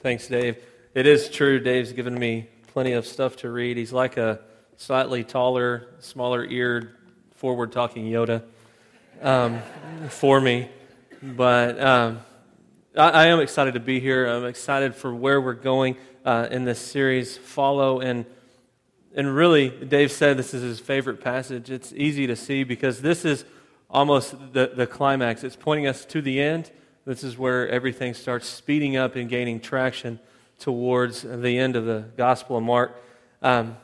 Thanks, Dave. It is true, Dave's given me plenty of stuff to read. He's like a slightly taller, smaller eared, forward talking Yoda um, for me. But um, I, I, am excited to be here. I'm excited for where we're going uh, in this series, Follow. And, and really, Dave said this is his favorite passage. It's easy to see because this is almost the, the climax. It's pointing us to the end this is where everything starts speeding up and gaining traction towards the end of the Gospel of Mark. Um,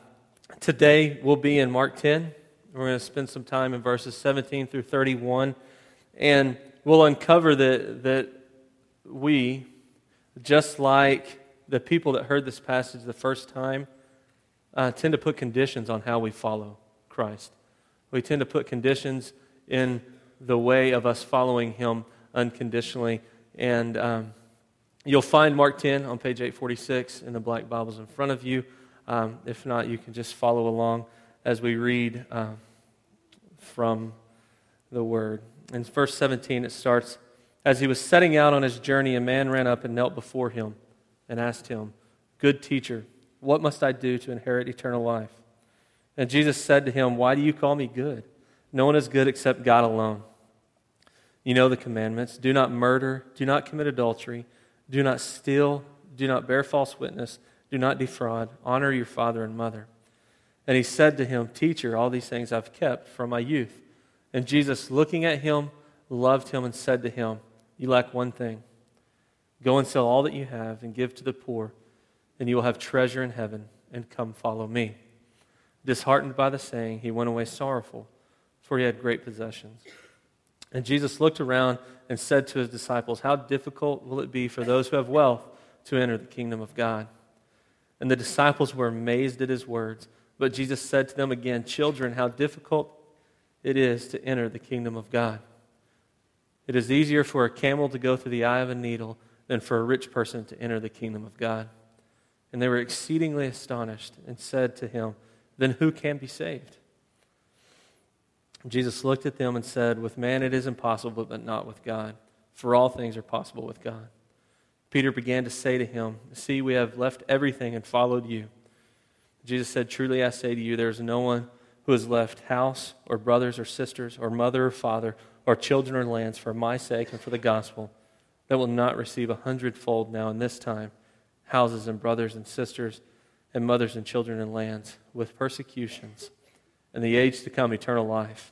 today we'll be in Mark 10. We're going to spend some time in verses 17 through 31. And we'll uncover that, that we, just like the people that heard this passage the first time, uh, tend to put conditions on how we follow Christ. We tend to put conditions in the way of us following Him unconditionally. And um, you'll find Mark 10 on page 846 in the black Bibles in front of you. Um, if not, you can just follow along as we read uh, from the Word. In verse 17, it starts As he was setting out on his journey, a man ran up and knelt before him and asked him, Good teacher, what must I do to inherit eternal life? And Jesus said to him, Why do you call me good? No one is good except God alone. You know the commandments do not murder, do not commit adultery, do not steal, do not bear false witness, do not defraud, honor your father and mother. And he said to him, Teacher, all these things I've kept from my youth. And Jesus, looking at him, loved him and said to him, You lack one thing. Go and sell all that you have and give to the poor, and you will have treasure in heaven, and come follow me. Disheartened by the saying, he went away sorrowful, for he had great possessions. And Jesus looked around and said to his disciples, How difficult will it be for those who have wealth to enter the kingdom of God? And the disciples were amazed at his words. But Jesus said to them again, Children, how difficult it is to enter the kingdom of God. It is easier for a camel to go through the eye of a needle than for a rich person to enter the kingdom of God. And they were exceedingly astonished and said to him, Then who can be saved? Jesus looked at them and said, With man it is impossible, but not with God, for all things are possible with God. Peter began to say to him, See, we have left everything and followed you. Jesus said, Truly I say to you, there is no one who has left house or brothers or sisters or mother or father or children or lands for my sake and for the gospel that will not receive a hundredfold now in this time houses and brothers and sisters and mothers and children and lands with persecutions and the age to come eternal life.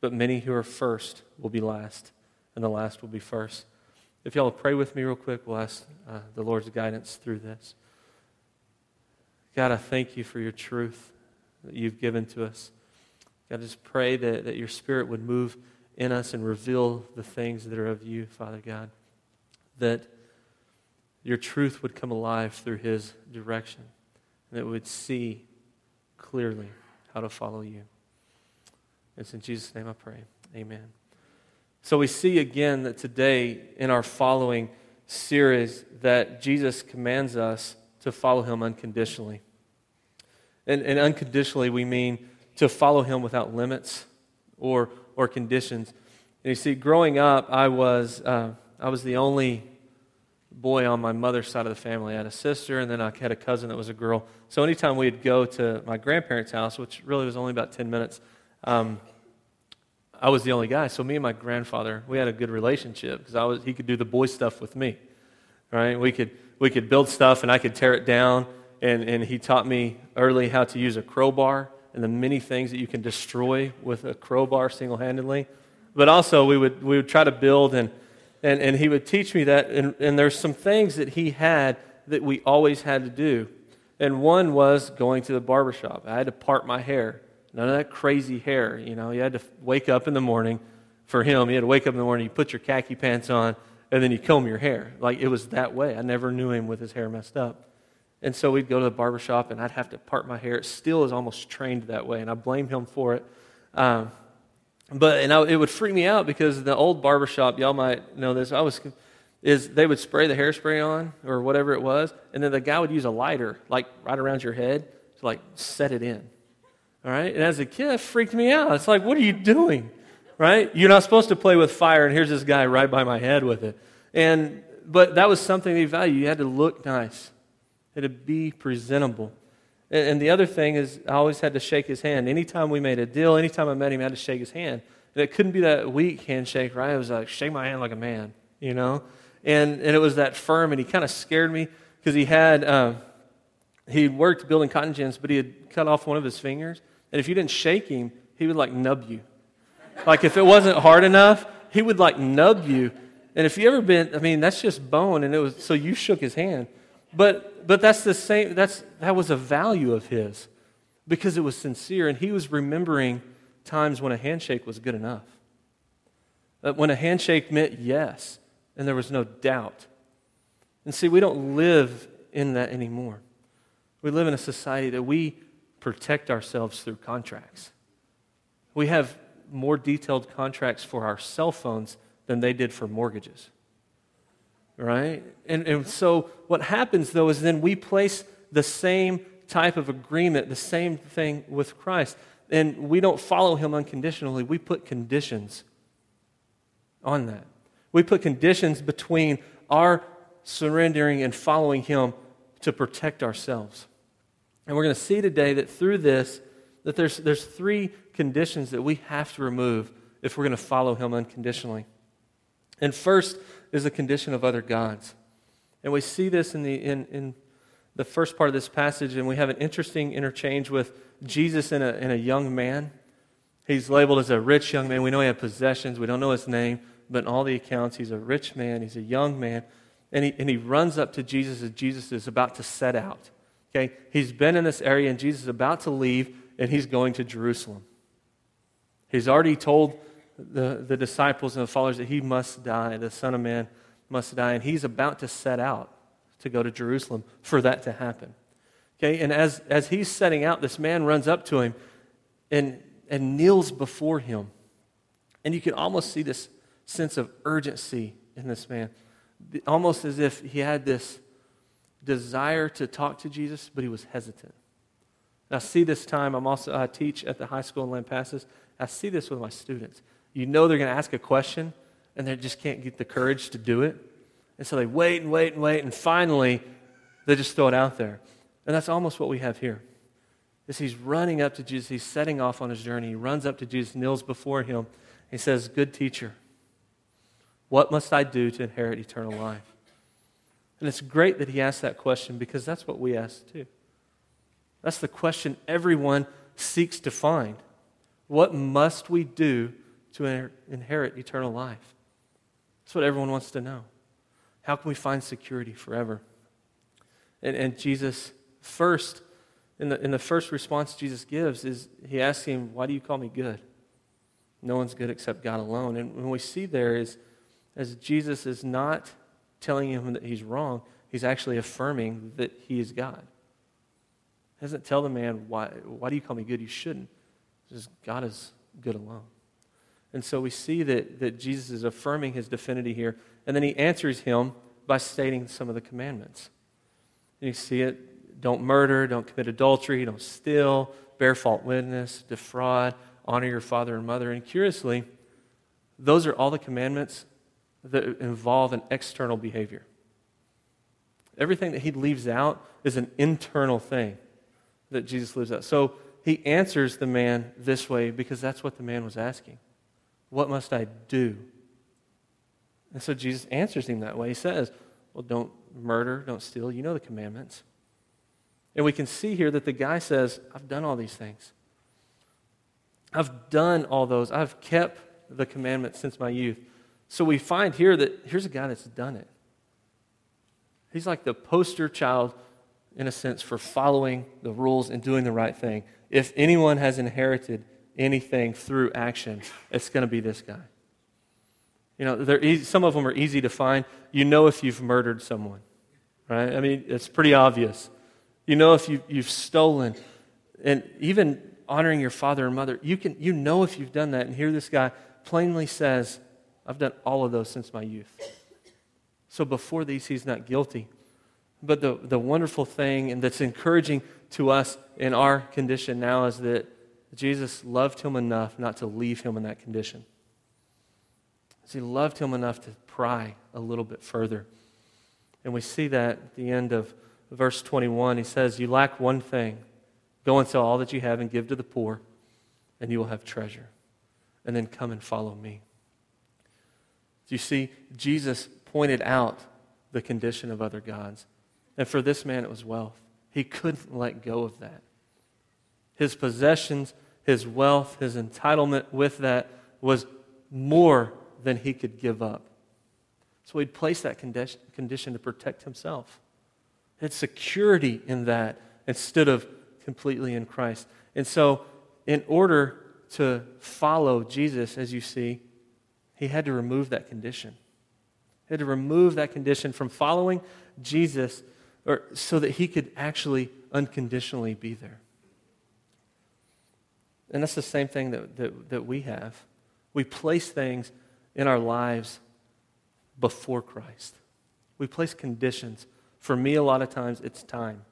But many who are first will be last, and the last will be first. If y'all pray with me real quick, we'll ask uh, the Lord's guidance through this. God, I thank you for your truth that you've given to us. God, I just pray that, that your Spirit would move in us and reveal the things that are of you, Father God. That your truth would come alive through his direction, and that we would see clearly how to follow you. It's in Jesus' name I pray. Amen. So we see again that today in our following series that Jesus commands us to follow him unconditionally. And, and unconditionally, we mean to follow him without limits or, or conditions. And you see, growing up, I was, uh, I was the only boy on my mother's side of the family. I had a sister, and then I had a cousin that was a girl. So anytime we'd go to my grandparents' house, which really was only about 10 minutes, um, I was the only guy. So me and my grandfather, we had a good relationship because I was he could do the boy stuff with me. Right? We could we could build stuff and I could tear it down and, and he taught me early how to use a crowbar and the many things that you can destroy with a crowbar single-handedly. But also we would we would try to build and and, and he would teach me that and, and there's some things that he had that we always had to do. And one was going to the barbershop. I had to part my hair None of that crazy hair. You know, you had to wake up in the morning. For him, you had to wake up in the morning, you put your khaki pants on, and then you comb your hair. Like it was that way. I never knew him with his hair messed up. And so we'd go to the barbershop, and I'd have to part my hair. It still is almost trained that way, and I blame him for it. Um, but and I, it would freak me out because the old barbershop, y'all might know this. I was is they would spray the hairspray on or whatever it was, and then the guy would use a lighter like right around your head to like set it in. All right? And as a kid, freaked me out. It's like, what are you doing? Right? You're not supposed to play with fire, and here's this guy right by my head with it. And but that was something they valued. You had to look nice, it had to be presentable. And, and the other thing is, I always had to shake his hand. Anytime we made a deal, anytime I met him, I had to shake his hand. And it couldn't be that weak handshake, right? It was like, shake my hand like a man, you know? And, and it was that firm, and he kind of scared me because he had, um, he worked building cotton gins, but he had cut off one of his fingers. And if you didn't shake him, he would like nub you. Like if it wasn't hard enough, he would like nub you. And if you ever been, I mean, that's just bone. And it was, so you shook his hand. But, but that's the same, that's, that was a value of his because it was sincere. And he was remembering times when a handshake was good enough. That when a handshake meant yes, and there was no doubt. And see, we don't live in that anymore. We live in a society that we protect ourselves through contracts. We have more detailed contracts for our cell phones than they did for mortgages. Right? And, and so what happens, though, is then we place the same type of agreement, the same thing with Christ. And we don't follow him unconditionally, we put conditions on that. We put conditions between our surrendering and following him to protect ourselves. And we're going to see today that through this, that there's, there's three conditions that we have to remove if we're going to follow him unconditionally. And first is the condition of other gods. And we see this in the, in, in the first part of this passage, and we have an interesting interchange with Jesus and a, and a young man. He's labeled as a rich young man. We know he had possessions. We don't know his name, but in all the accounts, he's a rich man. He's a young man. And he, and he runs up to Jesus as Jesus is about to set out. Okay? He's been in this area and Jesus is about to leave and he's going to Jerusalem. He's already told the, the disciples and the followers that he must die, the Son of Man must die, and he's about to set out to go to Jerusalem for that to happen. Okay, and as, as he's setting out, this man runs up to him and, and kneels before him. And you can almost see this sense of urgency in this man, almost as if he had this desire to talk to Jesus, but he was hesitant. I see this time, I'm also, I teach at the high school in Lampasas. I see this with my students. You know they're going to ask a question, and they just can't get the courage to do it. And so they wait and wait and wait, and finally, they just throw it out there. And that's almost what we have here. Is he's running up to Jesus, he's setting off on his journey. He runs up to Jesus, kneels before him. He says, Good teacher, what must I do to inherit eternal life? And it's great that he asked that question because that's what we ask too. That's the question everyone seeks to find. What must we do to inherit eternal life? That's what everyone wants to know. How can we find security forever? And, and Jesus, first, in the, in the first response Jesus gives, is he asks him, Why do you call me good? No one's good except God alone. And when we see there is, as Jesus is not telling him that he's wrong, he's actually affirming that he is God. He doesn't tell the man, why, why do you call me good? You shouldn't. Just God is good alone. And so we see that, that Jesus is affirming his divinity here. And then he answers him by stating some of the commandments. And you see it don't murder, don't commit adultery, don't steal, bear false witness, defraud, honor your father and mother. And curiously, those are all the commandments that involve an external behavior. Everything that he leaves out is an internal thing that Jesus leaves out. So he answers the man this way because that's what the man was asking. What must I do? And so Jesus answers him that way. He says, Well, don't murder, don't steal. You know the commandments. And we can see here that the guy says, I've done all these things. I've done all those. I've kept the commandments since my youth. So we find here that here's a guy that's done it. He's like the poster child, in a sense, for following the rules and doing the right thing. If anyone has inherited anything through action, it's going to be this guy. You know, some of them are easy to find. You know if you've murdered someone, right? I mean, it's pretty obvious. You know if you, you've stolen, and even honoring your father and mother, you, can, you know if you've done that. And here this guy plainly says, I've done all of those since my youth. So before these, he's not guilty. But the, the wonderful thing, and that's encouraging to us in our condition now, is that Jesus loved him enough not to leave him in that condition. He loved him enough to pry a little bit further. And we see that at the end of verse 21. He says, You lack one thing. Go and sell all that you have and give to the poor, and you will have treasure. And then come and follow me. You see? Jesus pointed out the condition of other gods. And for this man, it was wealth. He couldn't let go of that. His possessions, his wealth, his entitlement with that was more than he could give up. So he'd place that condition, condition to protect himself. It's security in that instead of completely in Christ. And so, in order to follow Jesus, as you see, he had to remove that condition. He had to remove that condition from following Jesus or so that he could actually unconditionally be there. And that's the same thing that, that, that we have. We place things in our lives before Christ. We place conditions. For me, a lot of times, it's time.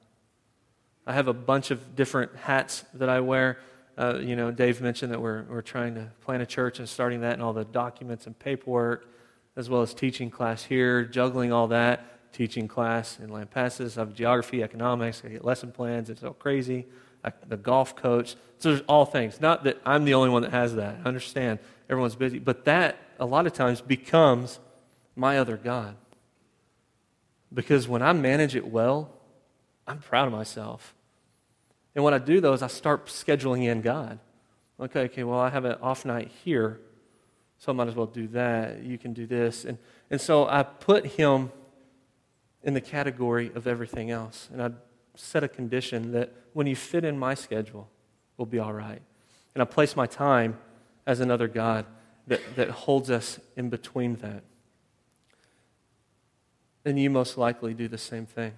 I have a bunch of different hats that I wear. Uh, you know, Dave mentioned that we're, we're trying to plant a church and starting that and all the documents and paperwork, as well as teaching class here, juggling all that, teaching class in Lampasas. I have geography, economics, I get lesson plans. It's all crazy. I, the golf coach. So there's all things. Not that I'm the only one that has that. I understand everyone's busy. But that, a lot of times, becomes my other God. Because when I manage it well, I'm proud of myself. And when I do those, I start scheduling in God. Okay, okay, well, I have an off night here, so I might as well do that. You can do this. And, and so I put him in the category of everything else. And I set a condition that when you fit in my schedule, we'll be all right. And I place my time as another God that, that holds us in between that. And you most likely do the same thing.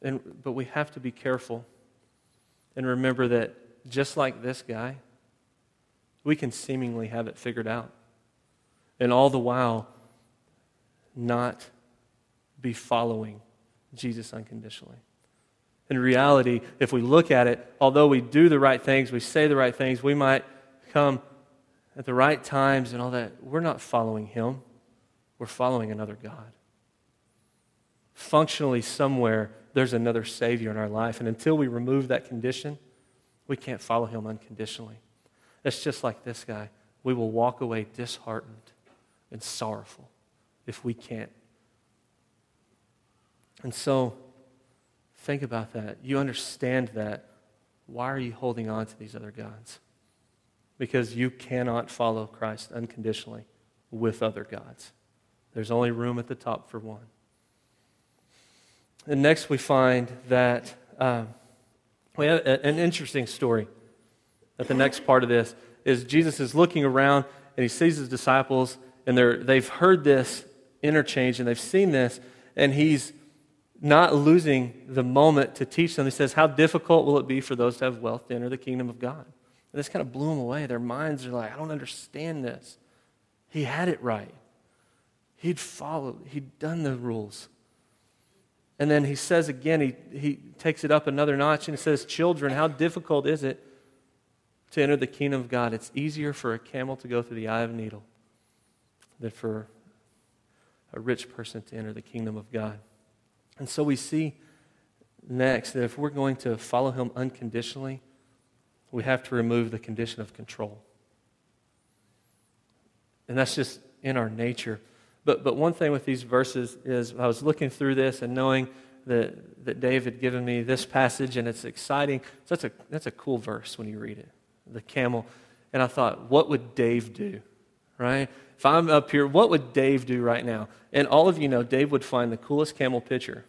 And, but we have to be careful and remember that just like this guy, we can seemingly have it figured out. And all the while, not be following Jesus unconditionally. In reality, if we look at it, although we do the right things, we say the right things, we might come at the right times and all that. We're not following Him, we're following another God. Functionally, somewhere, there's another Savior in our life. And until we remove that condition, we can't follow Him unconditionally. It's just like this guy. We will walk away disheartened and sorrowful if we can't. And so, think about that. You understand that. Why are you holding on to these other gods? Because you cannot follow Christ unconditionally with other gods. There's only room at the top for one. And next, we find that um, we have an interesting story. That the next part of this is Jesus is looking around and he sees his disciples, and they've heard this interchange and they've seen this, and he's not losing the moment to teach them. He says, How difficult will it be for those to have wealth to enter the kingdom of God? And this kind of blew them away. Their minds are like, I don't understand this. He had it right. He'd followed, he'd done the rules. And then he says again, he, he takes it up another notch and he says, Children, how difficult is it to enter the kingdom of God? It's easier for a camel to go through the eye of a needle than for a rich person to enter the kingdom of God. And so we see next that if we're going to follow him unconditionally, we have to remove the condition of control. And that's just in our nature. But, but one thing with these verses is I was looking through this and knowing that, that Dave had given me this passage, and it's exciting. So that's a, that's a cool verse when you read it the camel. And I thought, what would Dave do? Right? If I'm up here, what would Dave do right now? And all of you know, Dave would find the coolest camel picture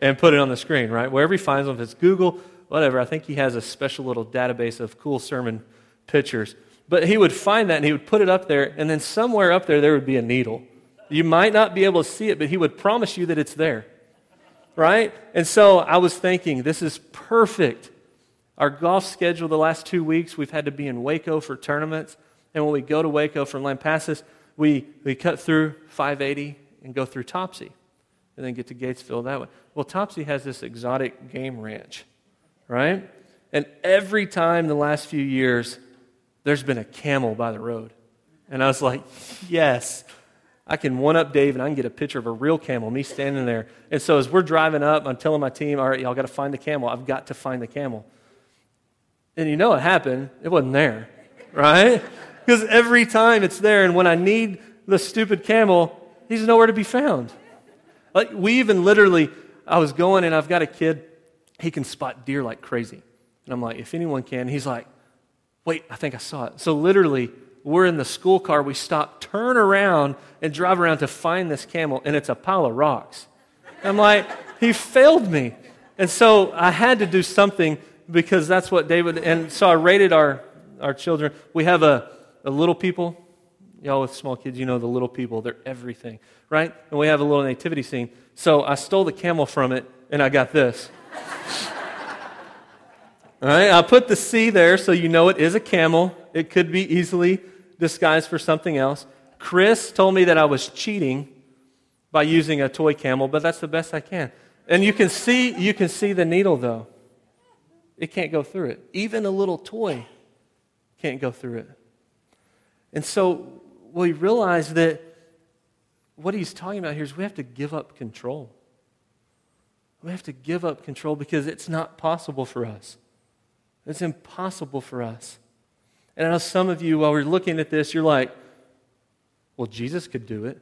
and put it on the screen, right? Wherever he finds them, if it's Google, whatever, I think he has a special little database of cool sermon pictures. But he would find that and he would put it up there, and then somewhere up there, there would be a needle. You might not be able to see it, but he would promise you that it's there. Right? And so I was thinking, this is perfect. Our golf schedule the last two weeks, we've had to be in Waco for tournaments. And when we go to Waco from Lampasas, we, we cut through 580 and go through Topsey and then get to Gatesville that way. Well, Topsey has this exotic game ranch, right? And every time the last few years, there's been a camel by the road. And I was like, yes, I can one up Dave and I can get a picture of a real camel, me standing there. And so as we're driving up, I'm telling my team, all right, y'all got to find the camel. I've got to find the camel. And you know what happened? It wasn't there, right? Because every time it's there, and when I need the stupid camel, he's nowhere to be found. Like, we even literally, I was going and I've got a kid, he can spot deer like crazy. And I'm like, if anyone can, he's like, wait, I think I saw it. So literally, we're in the school car, we stop, turn around, and drive around to find this camel, and it's a pile of rocks. I'm like, he failed me. And so I had to do something because that's what David, and so I rated our, our children. We have a, a little people. Y'all with small kids, you know the little people, they're everything, right? And we have a little nativity scene. So I stole the camel from it, and I got this. All right, I put the C there so you know it is a camel. It could be easily disguised for something else. Chris told me that I was cheating by using a toy camel, but that's the best I can. And you can see you can see the needle though. It can't go through it. Even a little toy can't go through it. And so we realize that what he's talking about here is we have to give up control. We have to give up control because it's not possible for us. It's impossible for us. And I know some of you, while we're looking at this, you're like, well, Jesus could do it.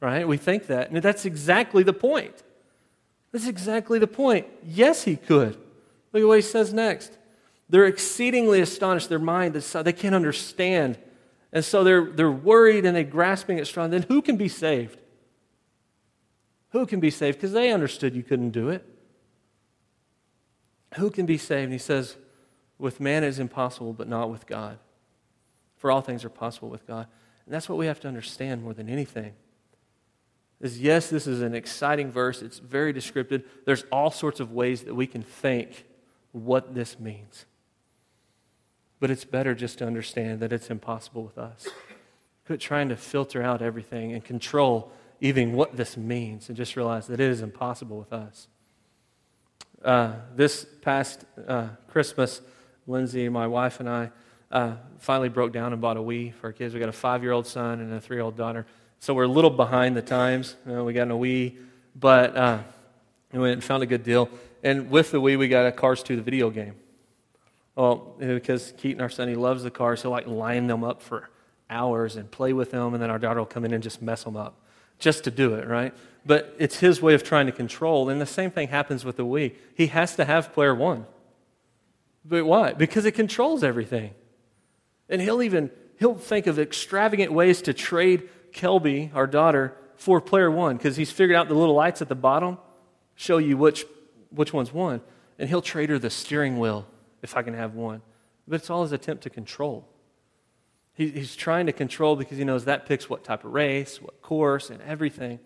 Right? We think that. And that's exactly the point. That's exactly the point. Yes, he could. Look at what he says next. They're exceedingly astonished. Their mind, they can't understand. And so they're, they're worried and they're grasping at straws. Then who can be saved? Who can be saved? Because they understood you couldn't do it. Who can be saved? And he says, with man it is impossible, but not with God. For all things are possible with God. And that's what we have to understand more than anything. Is yes, this is an exciting verse. It's very descriptive. There's all sorts of ways that we can think what this means. But it's better just to understand that it's impossible with us. Quit trying to filter out everything and control even what this means and just realize that it is impossible with us. Uh, this past uh, Christmas, Lindsay, my wife, and I uh, finally broke down and bought a Wii for our kids. We got a five year old son and a three year old daughter. So we're a little behind the times. You know, we got a Wii, but uh, we went and found a good deal. And with the Wii, we got a Cars 2, the video game. Well, because Keaton, our son, he loves the cars. He'll like line them up for hours and play with them, and then our daughter will come in and just mess them up just to do it, right? But it's his way of trying to control. And the same thing happens with the Wii. He has to have player one. But why? Because it controls everything. And he'll even he'll think of extravagant ways to trade Kelby, our daughter, for player one, because he's figured out the little lights at the bottom show you which which one's one. And he'll trade her the steering wheel if I can have one. But it's all his attempt to control. He, he's trying to control because he knows that picks what type of race, what course, and everything.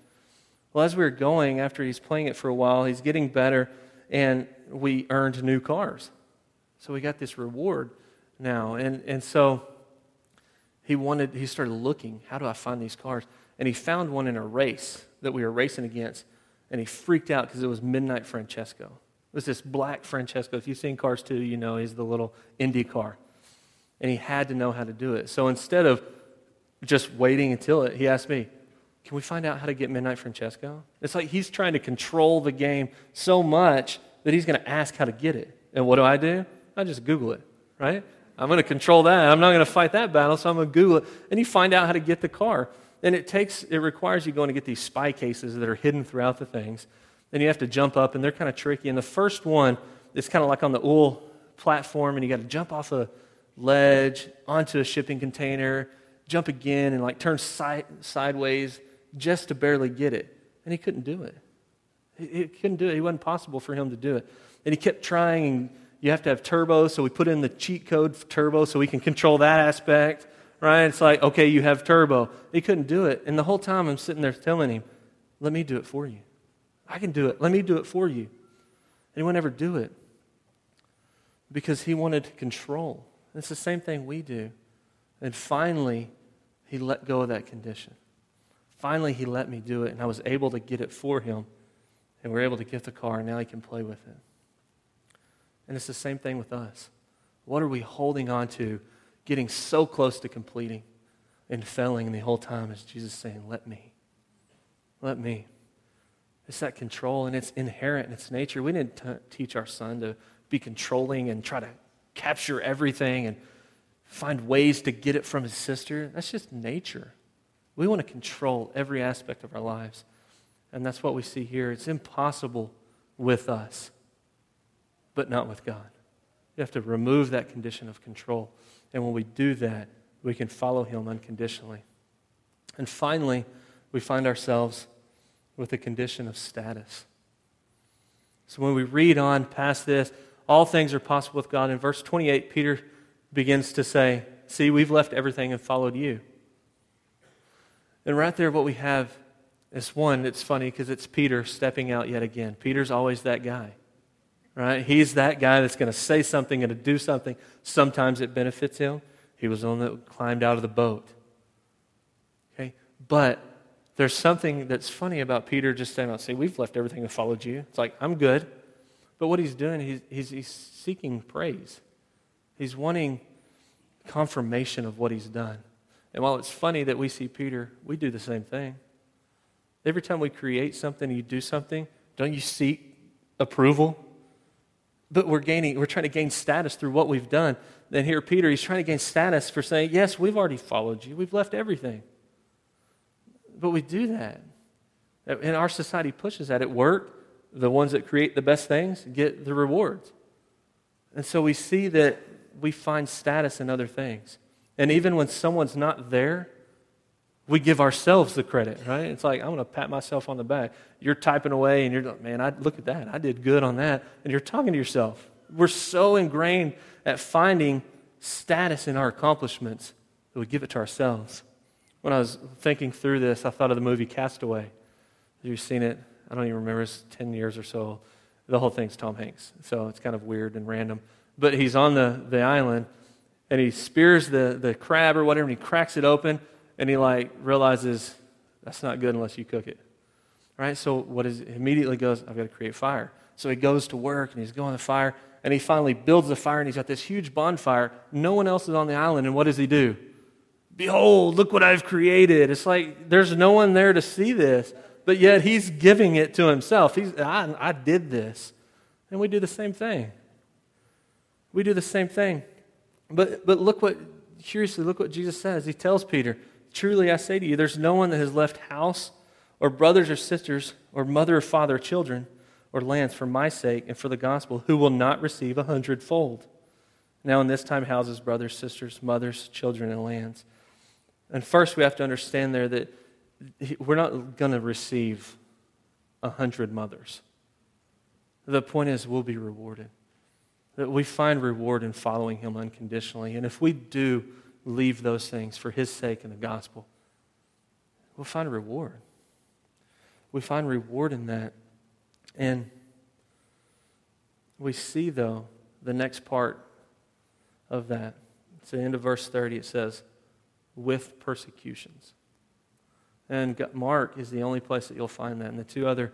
Well, as we were going, after he's playing it for a while, he's getting better, and we earned new cars. So we got this reward now. And, and so he wanted, he started looking, how do I find these cars? And he found one in a race that we were racing against. And he freaked out because it was Midnight Francesco. It was this black Francesco. If you've seen Cars 2, you know he's the little Indy car. And he had to know how to do it. So instead of just waiting until it, he asked me, Can we find out how to get Midnight Francesco? It's like he's trying to control the game so much that he's going to ask how to get it. And what do I do? I just Google it, right? I'm going to control that. I'm not going to fight that battle, so I'm going to Google it. And you find out how to get the car. And it takes, it requires you going to get these spy cases that are hidden throughout the things. Then you have to jump up, and they're kind of tricky. And the first one is kind of like on the oil platform, and you got to jump off a ledge onto a shipping container, jump again, and like turn side, sideways just to barely get it. And he couldn't do it. He, he couldn't do it. It wasn't possible for him to do it. And he kept trying and you have to have turbo, so we put in the cheat code for turbo so we can control that aspect, right? It's like, okay, you have turbo. He couldn't do it. And the whole time I'm sitting there telling him, let me do it for you. I can do it. Let me do it for you. And he would never do it because he wanted to control. It's the same thing we do. And finally, he let go of that condition. Finally, he let me do it, and I was able to get it for him. And we are able to get the car, and now he can play with it. And it's the same thing with us. What are we holding on to, getting so close to completing? and failing the whole time is Jesus saying, Let me. Let me. It's that control, and it's inherent in its nature. We didn't t- teach our son to be controlling and try to capture everything and find ways to get it from his sister. That's just nature. We want to control every aspect of our lives. And that's what we see here. It's impossible with us, but not with God. You have to remove that condition of control. And when we do that, we can follow him unconditionally. And finally, we find ourselves with a condition of status. So when we read on past this, all things are possible with God. In verse 28, Peter begins to say, See, we've left everything and followed you. And right there, what we have is one, it's funny because it's Peter stepping out yet again. Peter's always that guy, right? He's that guy that's going to say something and to do something. Sometimes it benefits him. He was the one that climbed out of the boat. Okay? But there's something that's funny about Peter just saying, oh, See, we've left everything and followed you. It's like, I'm good. But what he's doing, he's, he's, he's seeking praise. He's wanting confirmation of what he's done. And while it's funny that we see Peter, we do the same thing. Every time we create something, you do something, don't you seek approval? But we're gaining, we're trying to gain status through what we've done. Then here, Peter, he's trying to gain status for saying, Yes, we've already followed you. We've left everything. But we do that. And our society pushes that. At work, the ones that create the best things get the rewards. And so we see that we find status in other things. And even when someone's not there, we give ourselves the credit, right? It's like, I'm going to pat myself on the back. You're typing away and you're like, man, I, look at that. I did good on that. And you're talking to yourself. We're so ingrained at finding status in our accomplishments that we give it to ourselves. When I was thinking through this, I thought of the movie Castaway. Have you seen it? I don't even remember. It's 10 years or so. The whole thing's Tom Hanks. So it's kind of weird and random. But he's on the, the island and he spears the, the crab or whatever and he cracks it open and he like realizes that's not good unless you cook it. Right? So what is immediately goes, I've got to create fire. So he goes to work and he's going to fire and he finally builds the fire and he's got this huge bonfire. No one else is on the island. And what does he do? Behold, look what I've created. It's like there's no one there to see this, but yet he's giving it to himself. He's, I, I did this. And we do the same thing. We do the same thing. But, but look what, curiously, look what Jesus says. He tells Peter, Truly I say to you, there's no one that has left house or brothers or sisters or mother or father or children or lands for my sake and for the gospel who will not receive a hundredfold. Now, in this time, houses, brothers, sisters, mothers, children, and lands. And first, we have to understand there that we're not going to receive a hundred mothers. The point is, we'll be rewarded. That we find reward in following Him unconditionally. And if we do leave those things for His sake and the gospel, we'll find reward. We find reward in that. And we see, though, the next part of that. It's the end of verse 30. It says, with persecutions. And Mark is the only place that you'll find that. And the two other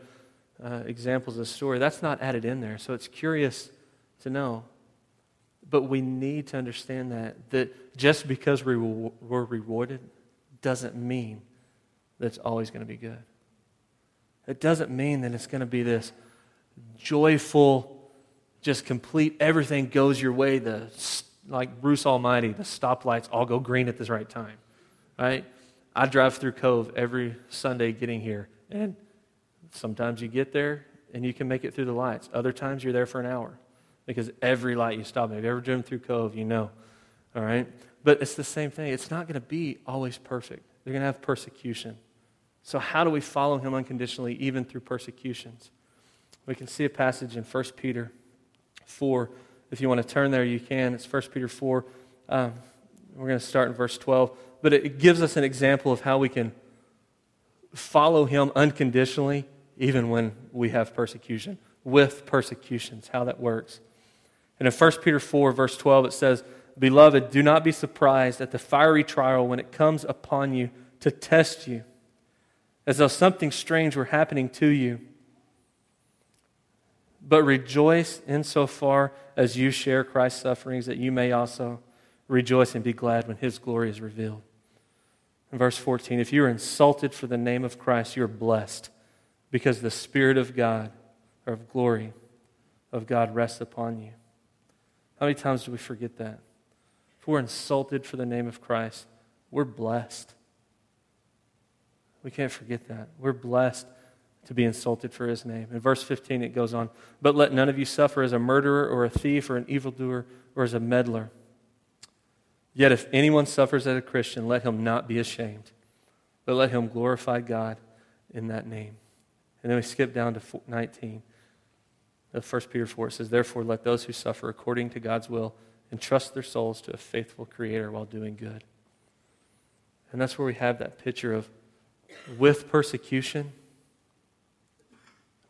uh, examples of the story, that's not added in there. So it's curious to know. But we need to understand that, that just because we were rewarded doesn't mean that it's always going to be good. It doesn't mean that it's going to be this joyful, just complete, everything goes your way, the, like Bruce Almighty, the stoplights all go green at the right time, right? I drive through Cove every Sunday getting here, and sometimes you get there and you can make it through the lights. Other times you're there for an hour because every light you stop at. If you ever driven through Cove, you know. All right? But it's the same thing. It's not going to be always perfect. They're going to have persecution. So, how do we follow him unconditionally, even through persecutions? We can see a passage in 1 Peter 4. If you want to turn there, you can. It's 1 Peter 4. Um, we're going to start in verse 12. But it gives us an example of how we can follow him unconditionally, even when we have persecution, with persecutions, how that works. And in 1 Peter 4, verse 12, it says, Beloved, do not be surprised at the fiery trial when it comes upon you to test you, as though something strange were happening to you. But rejoice insofar as you share Christ's sufferings, that you may also rejoice and be glad when his glory is revealed. In verse 14, if you are insulted for the name of Christ, you are blessed because the Spirit of God, or of glory of God, rests upon you. How many times do we forget that? If we're insulted for the name of Christ, we're blessed. We can't forget that. We're blessed to be insulted for his name. In verse 15, it goes on But let none of you suffer as a murderer or a thief or an evildoer or as a meddler. Yet if anyone suffers as a Christian, let him not be ashamed, but let him glorify God in that name. And then we skip down to 19. Of 1 Peter 4 says, Therefore, let those who suffer according to God's will entrust their souls to a faithful Creator while doing good. And that's where we have that picture of with persecution,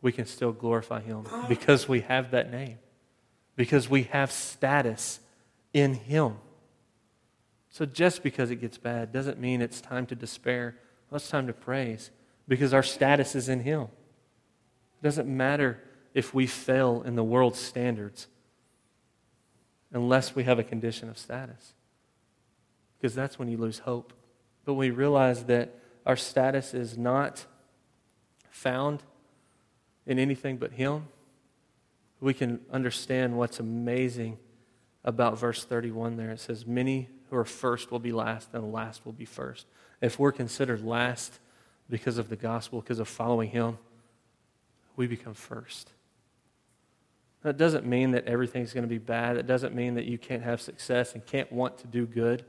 we can still glorify Him because we have that name, because we have status in Him. So just because it gets bad doesn't mean it's time to despair. Well, it's time to praise because our status is in Him. It doesn't matter if we fail in the world's standards unless we have a condition of status because that's when you lose hope. But we realize that our status is not found in anything but Him, we can understand what's amazing about verse 31 there. It says, Many who are first will be last, and the last will be first. If we're considered last because of the gospel, because of following Him, we become first. That doesn't mean that everything's going to be bad. It doesn't mean that you can't have success and can't want to do good.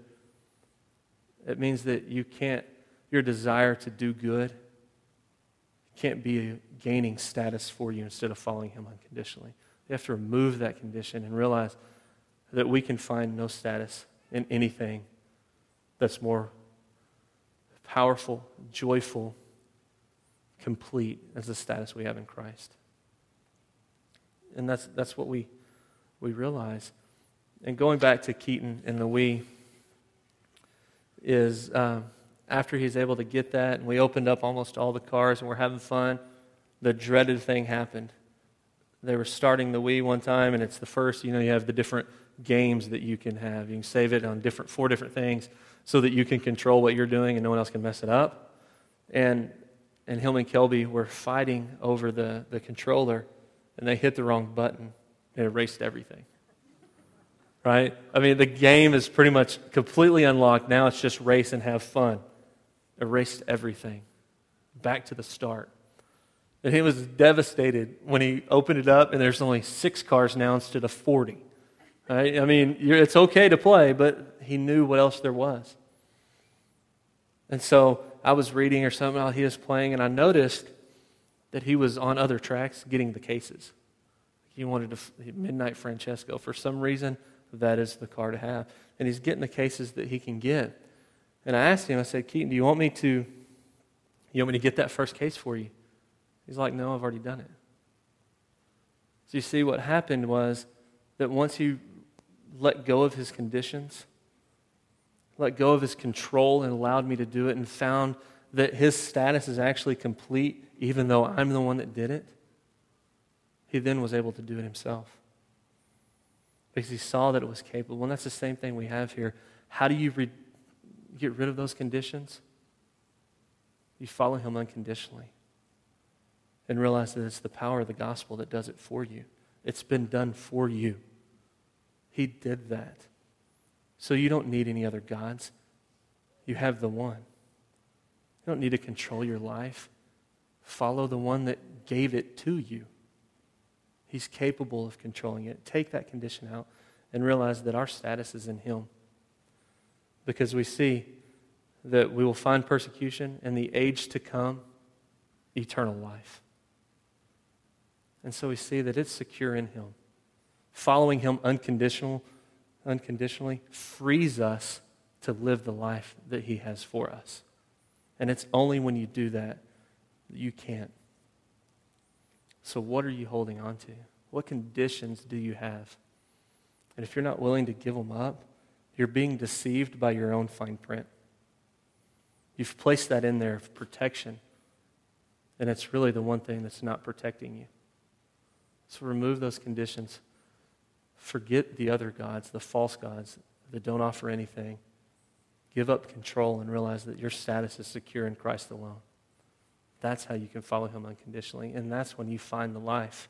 It means that you can't, your desire to do good can't be gaining status for you instead of following Him unconditionally. You have to remove that condition and realize that we can find no status in anything that's more powerful, joyful, complete as the status we have in Christ. And that's, that's what we, Wii realize. And going back to Keaton and the we, is um, after he's able to get that, and we opened up almost all the cars and we're having fun, the dreaded thing happened. They were starting the Wii one time, and it's the first, you know, you have the different games that you can have. You can save it on different, four different things so that you can control what you're doing and no one else can mess it up. And, and Hillman Kelby were fighting over the, the controller, and they hit the wrong button and erased everything right? I mean, the game is pretty much completely unlocked. Now it's just race and have fun. Erased everything. Back to the start. And he was devastated when he opened it up, and there's only six cars now instead of 40. Right? I mean, it's okay to play, but he knew what else there was. And so I was reading or something while he was playing, and I noticed that he was on other tracks getting the cases. He wanted to Midnight Francesco. For some reason, that is the car to have. And he's getting the cases that he can get. And I asked him, I said, Keaton, do you want me to you want me to get that first case for you? He's like, No, I've already done it. So you see what happened was that once he let go of his conditions, let go of his control and allowed me to do it and found that his status is actually complete even though I'm the one that did it, he then was able to do it himself because he saw that it was capable. And that's the same thing we have here. How do you re- get rid of those conditions? You follow him unconditionally and realize that it's the power of the gospel that does it for you. It's been done for you. He did that. So you don't need any other gods. You have the one. You don't need to control your life. Follow the one that gave it to you. He's capable of controlling it. Take that condition out and realize that our status is in Him. Because we see that we will find persecution in the age to come, eternal life. And so we see that it's secure in Him. Following Him unconditional, unconditionally frees us to live the life that He has for us. And it's only when you do that you can't so, what are you holding on to? What conditions do you have? And if you're not willing to give them up, you're being deceived by your own fine print. You've placed that in there of protection, and it's really the one thing that's not protecting you. So, remove those conditions. Forget the other gods, the false gods that don't offer anything, Give up control and realize that your status is secure in Christ alone. That's how you can follow him unconditionally. And that's when you find the life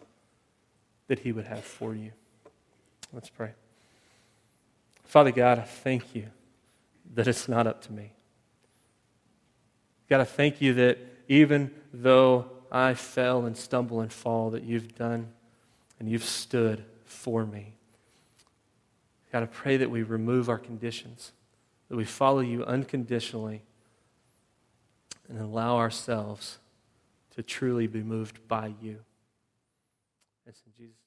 that he would have for you. Let's pray. Father God, I thank you that it's not up to me. God, I thank you that even though I fell and stumble and fall, that you've done and you've stood for me. God, I pray that we remove our conditions, that we follow you unconditionally, and allow ourselves to truly be moved by you. It's in Jesus'